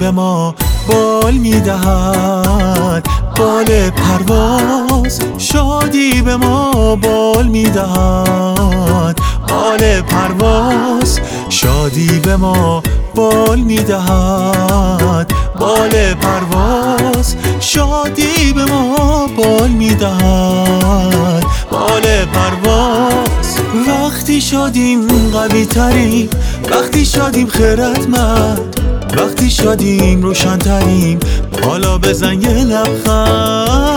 به ما بال می‌دهد. بال پرواز شادی به ما بال می‌دهد. بال پرواز شادی به ما بال می‌دهد. بال پرواز شادی به ما بال می‌دهد. بال پرواز وقتی شادیم قوی تریم وقتی شادیم خیرتمند وقتی شادیم روشنتریم حالا بزن یه لبخند.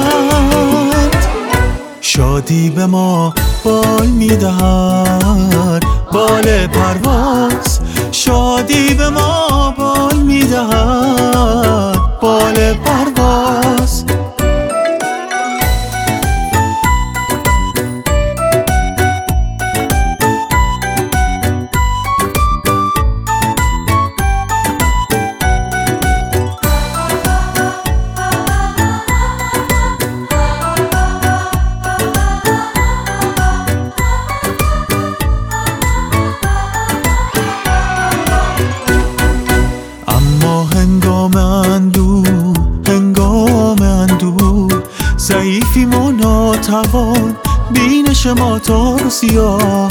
شادی به ما بال می‌دهد بال پرواز. شادی به ما بال می‌دهد. ناتوان بینش ما تار و سیاه.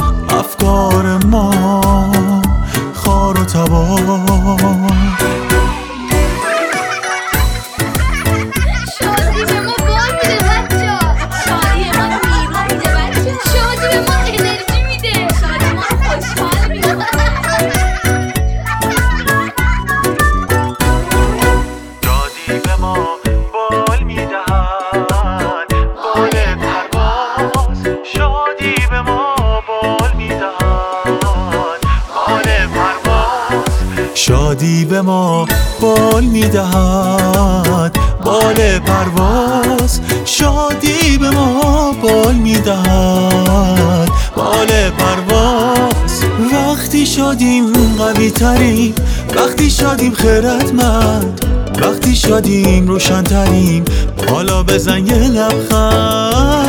شادی به ما بال می‌دهد. بال پرواز شادی به ما بال می‌دهد. بال پرواز وقتی شادیم قوی تریم وقتی شادیم خیرتمند وقتی شادیم روشنتریم حالا بزن یه لبخند.